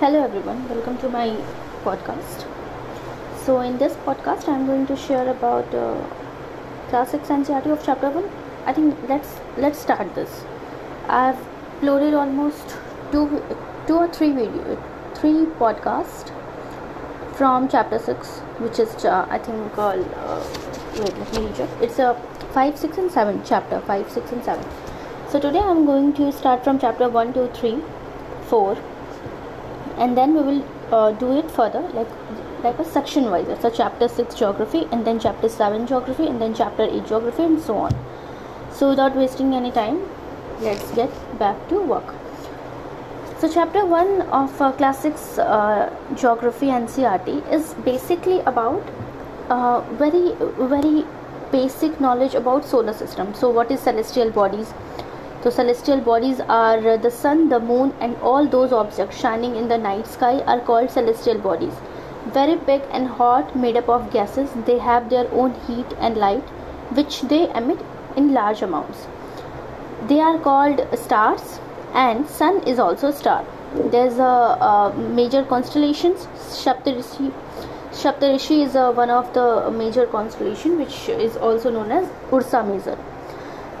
Hello everyone, welcome to my podcast. So in this podcast, I'm going to share about uh, class 6 NCERT of chapter 1. I think let's let's start this. I've uploaded almost two two or three video three podcast from chapter 6 which is uh, I think called uh, wait let me recheck. It's a 5 6 and 7 chapter 5 6 and 7. So today I'm going to start from chapter 1 2 3 4 and then we will uh, do it further like like a section wise. So chapter 6 geography and then chapter 7 geography and then chapter 8 geography and so on. So without wasting any time let's get back to work. So chapter 1 of uh, class 6 uh, geography NCERT is basically about uh, very very basic knowledge about solar system. So what is celestial bodies so celestial bodies are the sun, the moon and all those objects shining in the night sky are called celestial bodies. Very big and hot made up of gases, they have their own heat and light which they emit in large amounts. They are called stars and sun is also a star. There's a, major constellations Saptarishi. Saptarishi is a, one of the major constellation which is also known as Ursa Major.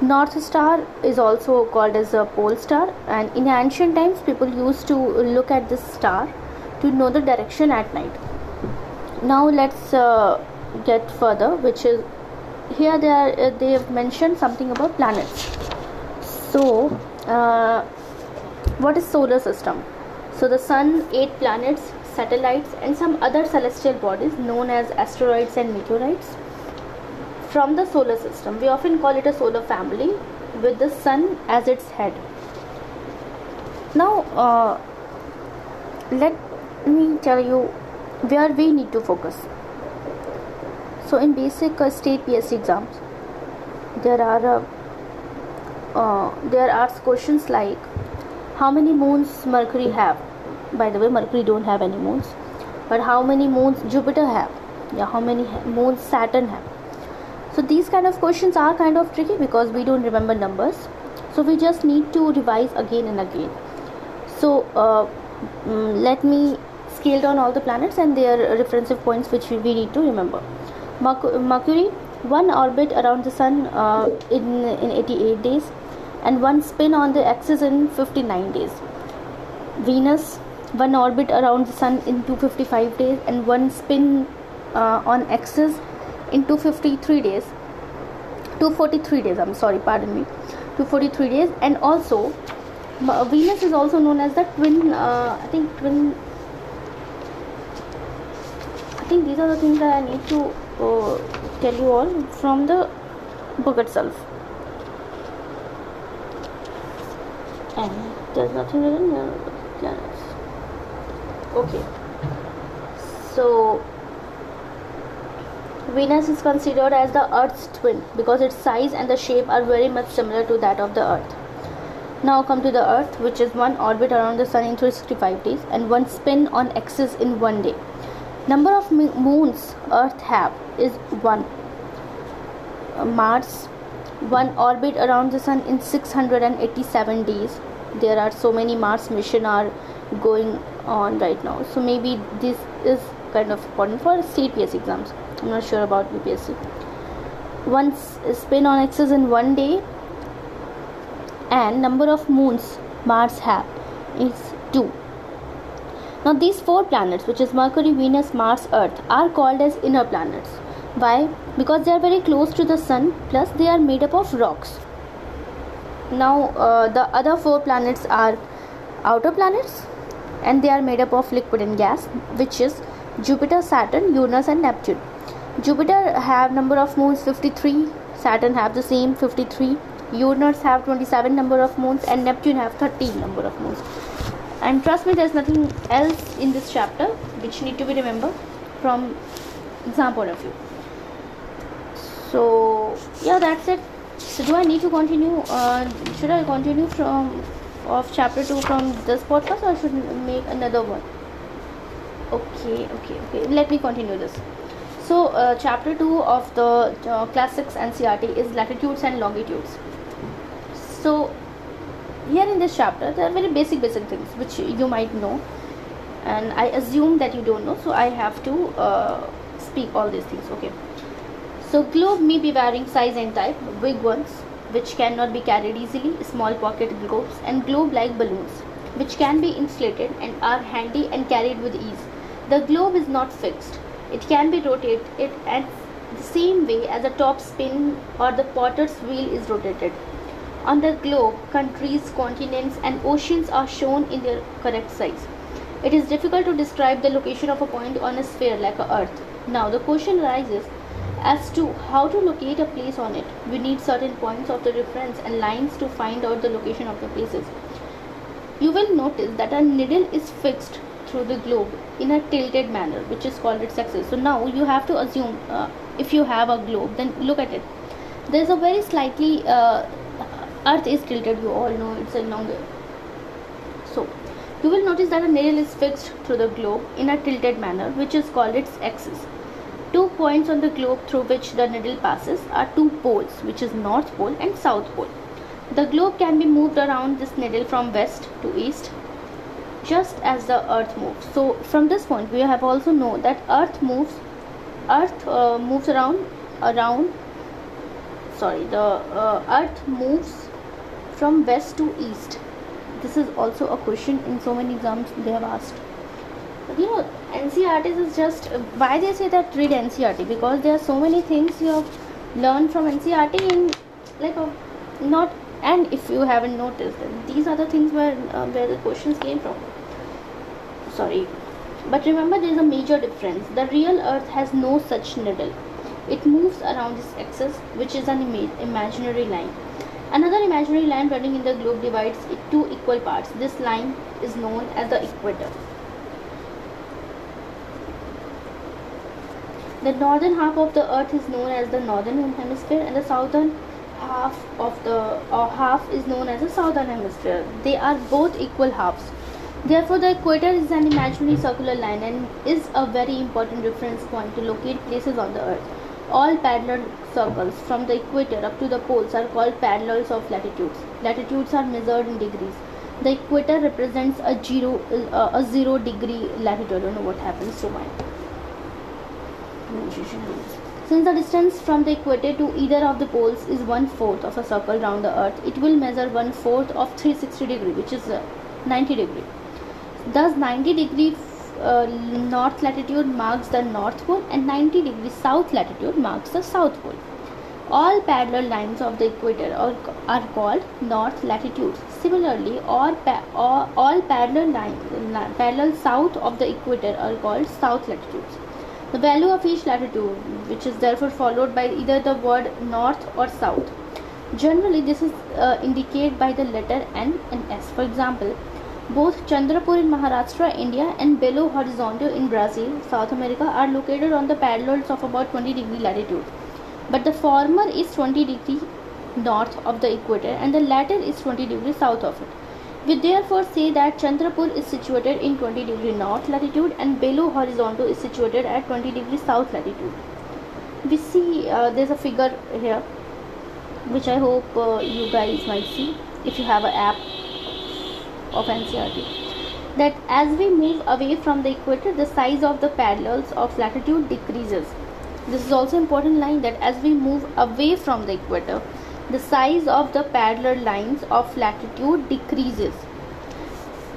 North Star is also called as a pole star, and in ancient times, people used to look at this star to know the direction at night. Now, let's uh, get further, which is here they are uh, they have mentioned something about planets. So, uh, what is solar system? So, the sun, eight planets, satellites, and some other celestial bodies known as asteroids and meteorites from the solar system. We often call it a solar family with the sun as its head. Now, uh, let me tell you where we need to focus. So, in basic uh, state PSC exams, there are uh, uh, there are questions like how many moons Mercury have. By the way, Mercury don't have any moons, but how many moons Jupiter have? Yeah, how many moons Saturn have? So these kind of questions are kind of tricky because we don't remember numbers. So we just need to revise again and again. So uh, mm, let me scale down all the planets and their referensive points which we need to remember. Mercury one orbit around the sun uh, in in 88 days and one spin on the axis in 59 days. Venus one orbit around the sun in 255 days and one spin uh, on axis in 253 days. 243 days i'm sorry pardon me. 243 days. And also venus is also known as the twin uh, i think twin i think these are the things that i need to uh, tell you all from the book itself. And there's nothing written planets okay. So Venus is considered as the Earth's twin because its size and the shape are very much similar to that of the Earth. Now come to the Earth, which is one orbit around the Sun in 365 days and one spin on axis in one day. Number of moons Earth have is one. Uh, Mars, one orbit around the Sun in 687 days. There are so many Mars mission are going on right now. So maybe this is kind of important for state PS exams. I'm not sure about UPSC. One spin on axis in one day, and number of moons Mars have is two. Now these four planets, which is Mercury, Venus, Mars, Earth, are called as inner planets. Why? Because they are very close to the sun. Plus, they are made up of rocks. Now, uh, the other four planets are outer planets, and they are made up of liquid and gas, which is Jupiter, Saturn, Uranus, and Neptune. Jupiter have number of moons 53, Saturn have the same 53, Uranus have 27 number of moons, and Neptune have 13 number of moons. And trust me, there's nothing else in this chapter which need to be remembered from exam point of view. So yeah, that's it. So do I need to continue? Uh, should I continue from of chapter two from this podcast, or should make another one? okay okay okay let me continue this so uh, chapter 2 of the uh, class 6 ncert is latitudes and longitudes so here in this chapter there are very basic basic things which you might know and I assume that you don't know, so I have to uh, speak all these things. Okay. So globe may be varying size and type, big ones which cannot be carried easily, small pocket globes, and globe-like balloons which can be inflated and are handy and carried with ease. The globe is not fixed. It can be rotated at the same way as a top spin or the potter's wheel is rotated. On the globe, countries, continents, and oceans are shown in their correct size. It is difficult to describe the location of a point on a sphere like a Earth. Now, the question arises as to how to locate a place on it. We need certain points of the reference and lines to find out the location of the places. You will notice that a needle is fixed through the globe in a tilted manner, which is called its axis. So now you have to assume uh, if you have a globe, then look at it. There's a very slightly uh, Earth is tilted. You all know it's a longer. So you will notice that a needle is fixed through the globe in a tilted manner, which is called its axis. Two points on the globe through which the needle passes are two poles, which is North Pole and South Pole. The globe can be moved around this needle from west to east, just as the Earth moves. So, from this point, we have also know that Earth moves. Earth uh, moves around around. Sorry, the uh, Earth moves from west to east this is also a question in so many exams they have asked you know ncert is just why they say that read ncert because there are so many things you have learned from ncert in like a, not and if you haven't noticed these are the things where uh, where the questions came from sorry but remember there is a major difference the real earth has no such needle it moves around its axis which is an imaginary line Another imaginary line running in the globe divides it two equal parts. This line is known as the equator. The northern half of the earth is known as the northern hemisphere and the southern half of the or half is known as the southern hemisphere. They are both equal halves. Therefore, the equator is an imaginary circular line and is a very important reference point to locate places on the earth. All parallel circles from the equator up to the poles are called parallels of latitudes. Latitudes are measured in degrees. The equator represents a zero, uh, a zero degree latitude. I don't know what happens to my since the distance from the equator to either of the poles is one fourth of a circle round the earth, it will measure one fourth of 360 degree, which is uh, 90 degree. Thus, 90 degree uh, north latitude marks the north pole and 90 degrees south latitude marks the south pole. All parallel lines of the equator are, are called north latitudes. Similarly, all, pa- all, all parallel lines parallel south of the equator are called south latitudes. The value of each latitude, which is therefore followed by either the word north or south. Generally, this is uh, indicated by the letter N and S. For example, both Chandrapur in Maharashtra, India and Belo Horizonte in Brazil, South America are located on the parallels of about 20 degree latitude. But the former is 20 degree north of the equator and the latter is 20 degree south of it. We therefore say that Chandrapur is situated in 20 degree north latitude and Belo Horizonte is situated at 20 degree south latitude. We see uh, there's a figure here which I hope uh, you guys might see if you have an app of NCERT that as we move away from the equator the size of the parallels of latitude decreases. This is also important line that as we move away from the equator the size of the parallel lines of latitude decreases.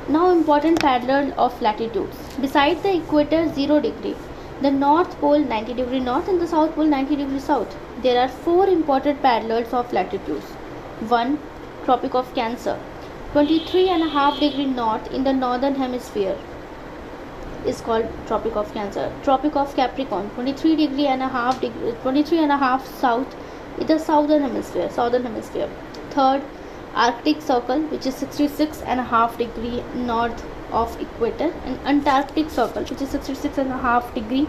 Now important parallel of latitudes. Beside the equator 0 degree. The north pole 90 degree north and the south pole 90 degree south. There are four important parallels of latitudes. 1 tropic of cancer 23 and a half degree north in the northern hemisphere is called tropic of cancer. Tropic of capricorn 23 degree and a half degree 23 and a half south in the southern hemisphere southern hemisphere. Third arctic circle which is 66 and a half degree north of equator and antarctic circle which is 66 and a half degree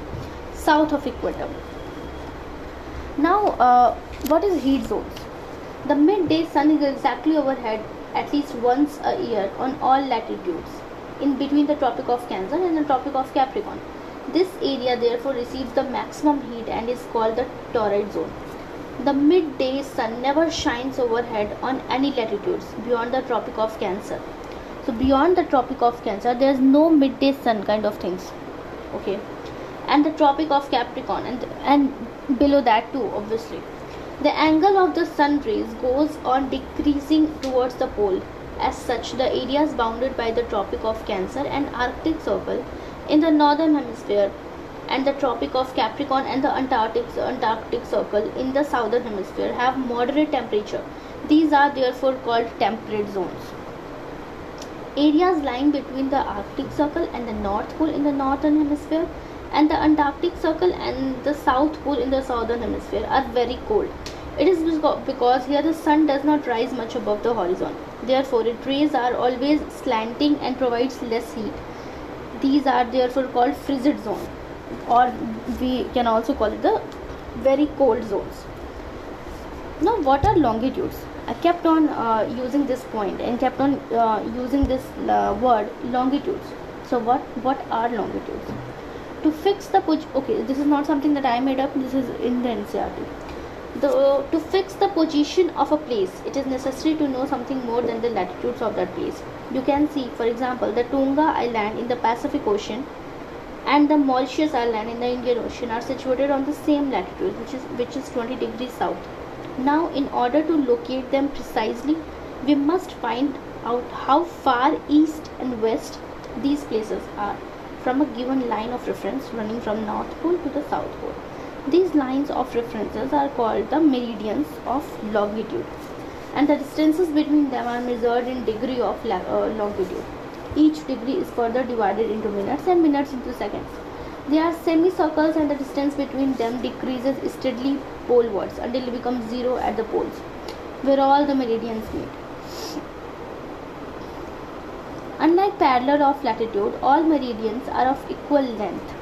south of equator. Now uh, what is heat zones? The midday sun is exactly overhead at least once a year on all latitudes in between the Tropic of Cancer and the Tropic of Capricorn. This area therefore receives the maximum heat and is called the torrid zone. The midday sun never shines overhead on any latitudes beyond the Tropic of Cancer. so beyond the tropic of cancer there's no midday sun kind of things okay and the tropic of capricorn and and below that too obviously the angle of the sun rays goes on decreasing towards the pole as such the areas bounded by the tropic of cancer and arctic circle in the northern hemisphere and the Tropic of Capricorn and the Antarctic, Antarctic Circle in the southern hemisphere have moderate temperature. These are therefore called temperate zones. Areas lying between the Arctic Circle and the North Pole in the northern hemisphere and the Antarctic Circle and the South Pole in the southern hemisphere are very cold. It is because here the sun does not rise much above the horizon. Therefore, its rays are always slanting and provides less heat. These are therefore called frigid zone or we can also call it the very cold zones now what are longitudes i kept on uh, using this point and kept on uh, using this uh, word longitudes so what what are longitudes to fix the okay this is not something that i made up this is in the ncert the, to fix the position of a place it is necessary to know something more than the latitudes of that place. You can see for example the tonga island in the pacific ocean and the Mauritius Island in the Indian Ocean are situated on the same latitude which is which is 20 degrees south. Now in order to locate them precisely we must find out how far east and west these places are from a given line of reference running from North Pole to the South Pole. These lines of references are called the meridians of longitude and the distances between them are measured in degree of uh, longitude. Each degree is further divided into minutes and minutes into seconds. They are semicircles and the distance between them decreases steadily polewards until it becomes zero at the poles, where all the meridians meet. Unlike parallel of latitude, all meridians are of equal length.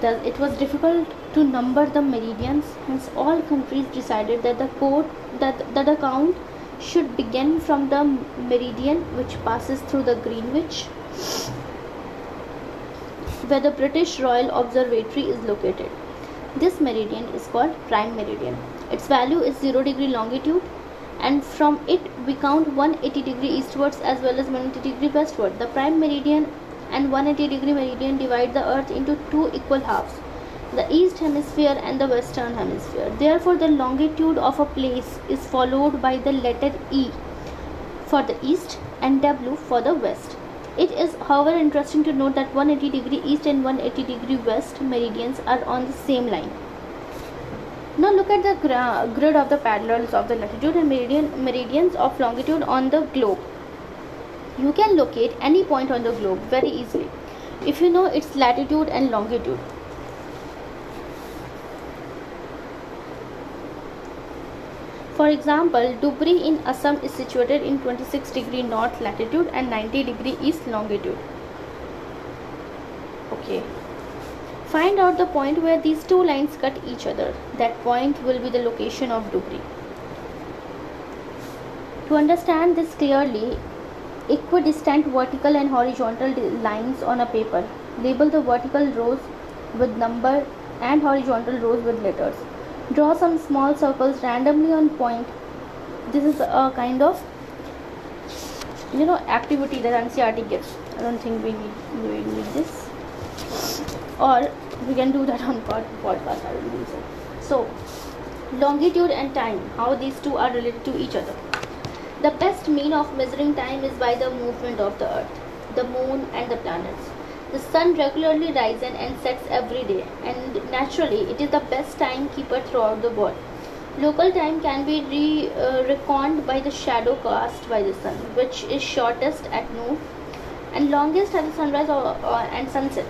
Thus, it was difficult to number the meridians, hence all countries decided that the code that, that the count should begin from the meridian which passes through the Greenwich where the British Royal Observatory is located. This meridian is called prime meridian. Its value is 0 degree longitude and from it we count 180 degree eastwards as well as 180 degree westward. The prime meridian and 180 degree meridian divide the earth into two equal halves the east hemisphere and the western hemisphere. Therefore, the longitude of a place is followed by the letter E for the east and W for the west. It is, however, interesting to note that 180 degree east and 180 degree west meridians are on the same line. Now look at the grid of the parallels of the latitude and meridian, meridians of longitude on the globe. You can locate any point on the globe very easily if you know its latitude and longitude. For example, Dhubri in Assam is situated in 26 degree north latitude and 90 degree east longitude. Okay. Find out the point where these two lines cut each other. That point will be the location of Dhubri. To understand this clearly, equidistant vertical and horizontal lines on a paper. Label the vertical rows with number and horizontal rows with letters draw some small circles randomly on point this is a kind of you know activity that NCERT gives I don't think we need, we need this or we can do that on pod, podcast I will don't so so longitude and time how these two are related to each other the best mean of measuring time is by the movement of the earth the moon and the planets the sun regularly rises and sets every day, and naturally, it is the best timekeeper throughout the world. Local time can be re, uh, reckoned by the shadow cast by the sun, which is shortest at noon and longest at the sunrise or, or, and sunset.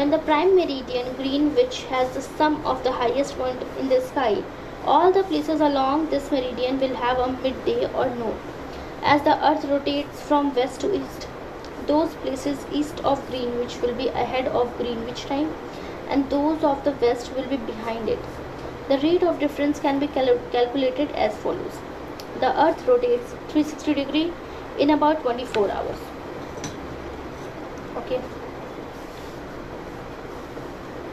When the prime meridian Greenwich has the sum of the highest point in the sky, all the places along this meridian will have a midday or noon. As the earth rotates from west to east, those places east of Greenwich will be ahead of Greenwich time and those of the west will be behind it. The rate of difference can be cal calculated as follows. The earth rotates 360 degree in about 24 hours. Okay.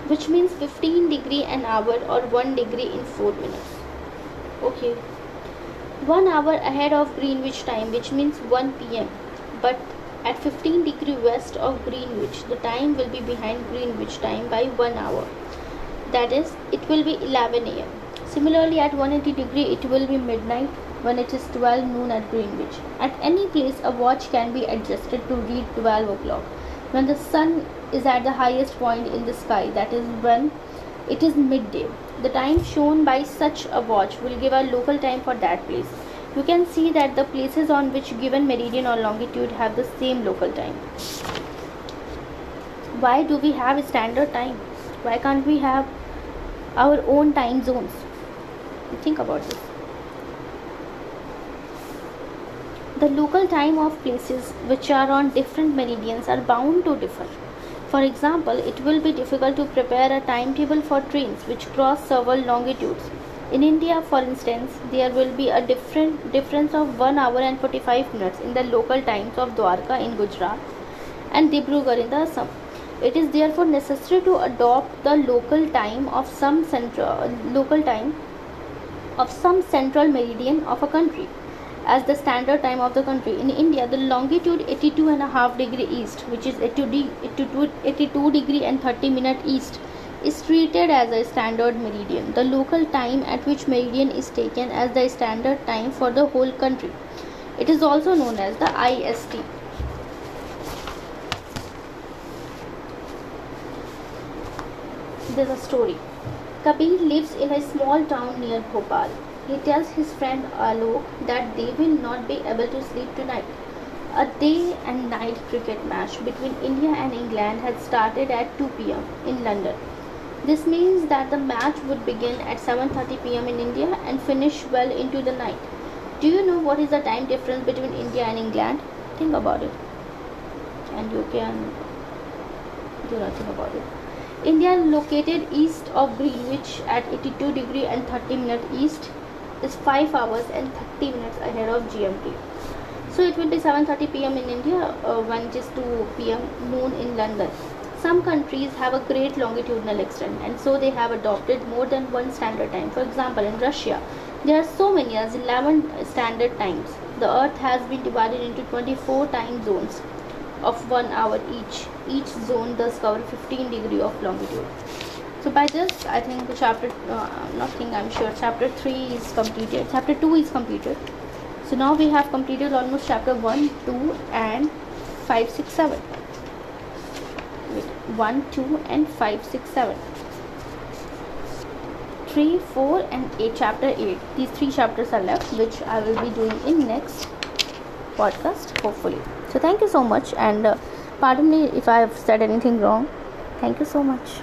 Which means 15 degree an hour or 1 degree in 4 minutes. Okay. 1 hour ahead of Greenwich time which means 1 pm. But at 15 degree west of Greenwich, the time will be behind Greenwich time by 1 hour. That is, it will be 11 am. Similarly, at 180 degree, it will be midnight when it is 12 noon at Greenwich. At any place, a watch can be adjusted to read 12 o'clock. When the sun is at the highest point in the sky, that is when it is midday. The time shown by such a watch will give a local time for that place. You can see that the places on which given meridian or longitude have the same local time. Why do we have standard time? Why can't we have our own time zones? Think about this the local time of places which are on different meridians are bound to differ. For example it will be difficult to prepare a timetable for trains which cross several longitudes. In India, for instance, there will be a different difference of 1 hour and 45 minutes in the local times of Dwarka in Gujarat and Dibrugarh in the Assam. It is therefore necessary to adopt the local time of some central local time of some central meridian of a country as the standard time of the country. In India, the longitude 82 and a half degree east, which is 82, 82, 82 degree and 30 minute east, is treated as a standard meridian, the local time at which meridian is taken as the standard time for the whole country. It is also known as the IST. There's a story. Kabir lives in a small town near Bhopal. He tells his friend Alok that they will not be able to sleep tonight. A day and night cricket match between India and England had started at 2 pm in London. This means that the match would begin at 7:30 pm in India and finish well into the night. Do you know what is the time difference between India and England? Think about it. And you can do nothing about it. India located east of Greenwich at 82 degree and 30 minute east is 5 hours and 30 minutes ahead of GMT. So it will be 7:30 pm in India uh, when it is 2 pm noon in London. Some countries have a great longitudinal extent and so they have adopted more than one standard time. For example, in Russia, there are so many as 11 standard times. The earth has been divided into 24 time zones of 1 hour each. Each zone does cover 15 degree of longitude. So by this, I think chapter, uh, nothing I'm sure, chapter 3 is completed. Chapter 2 is completed. So now we have completed almost chapter 1, 2 and 5, 6, 7. 1 2 and 5 6 7 3 4 and 8 chapter 8 these three chapters are left which i will be doing in next podcast hopefully so thank you so much and uh, pardon me if i have said anything wrong thank you so much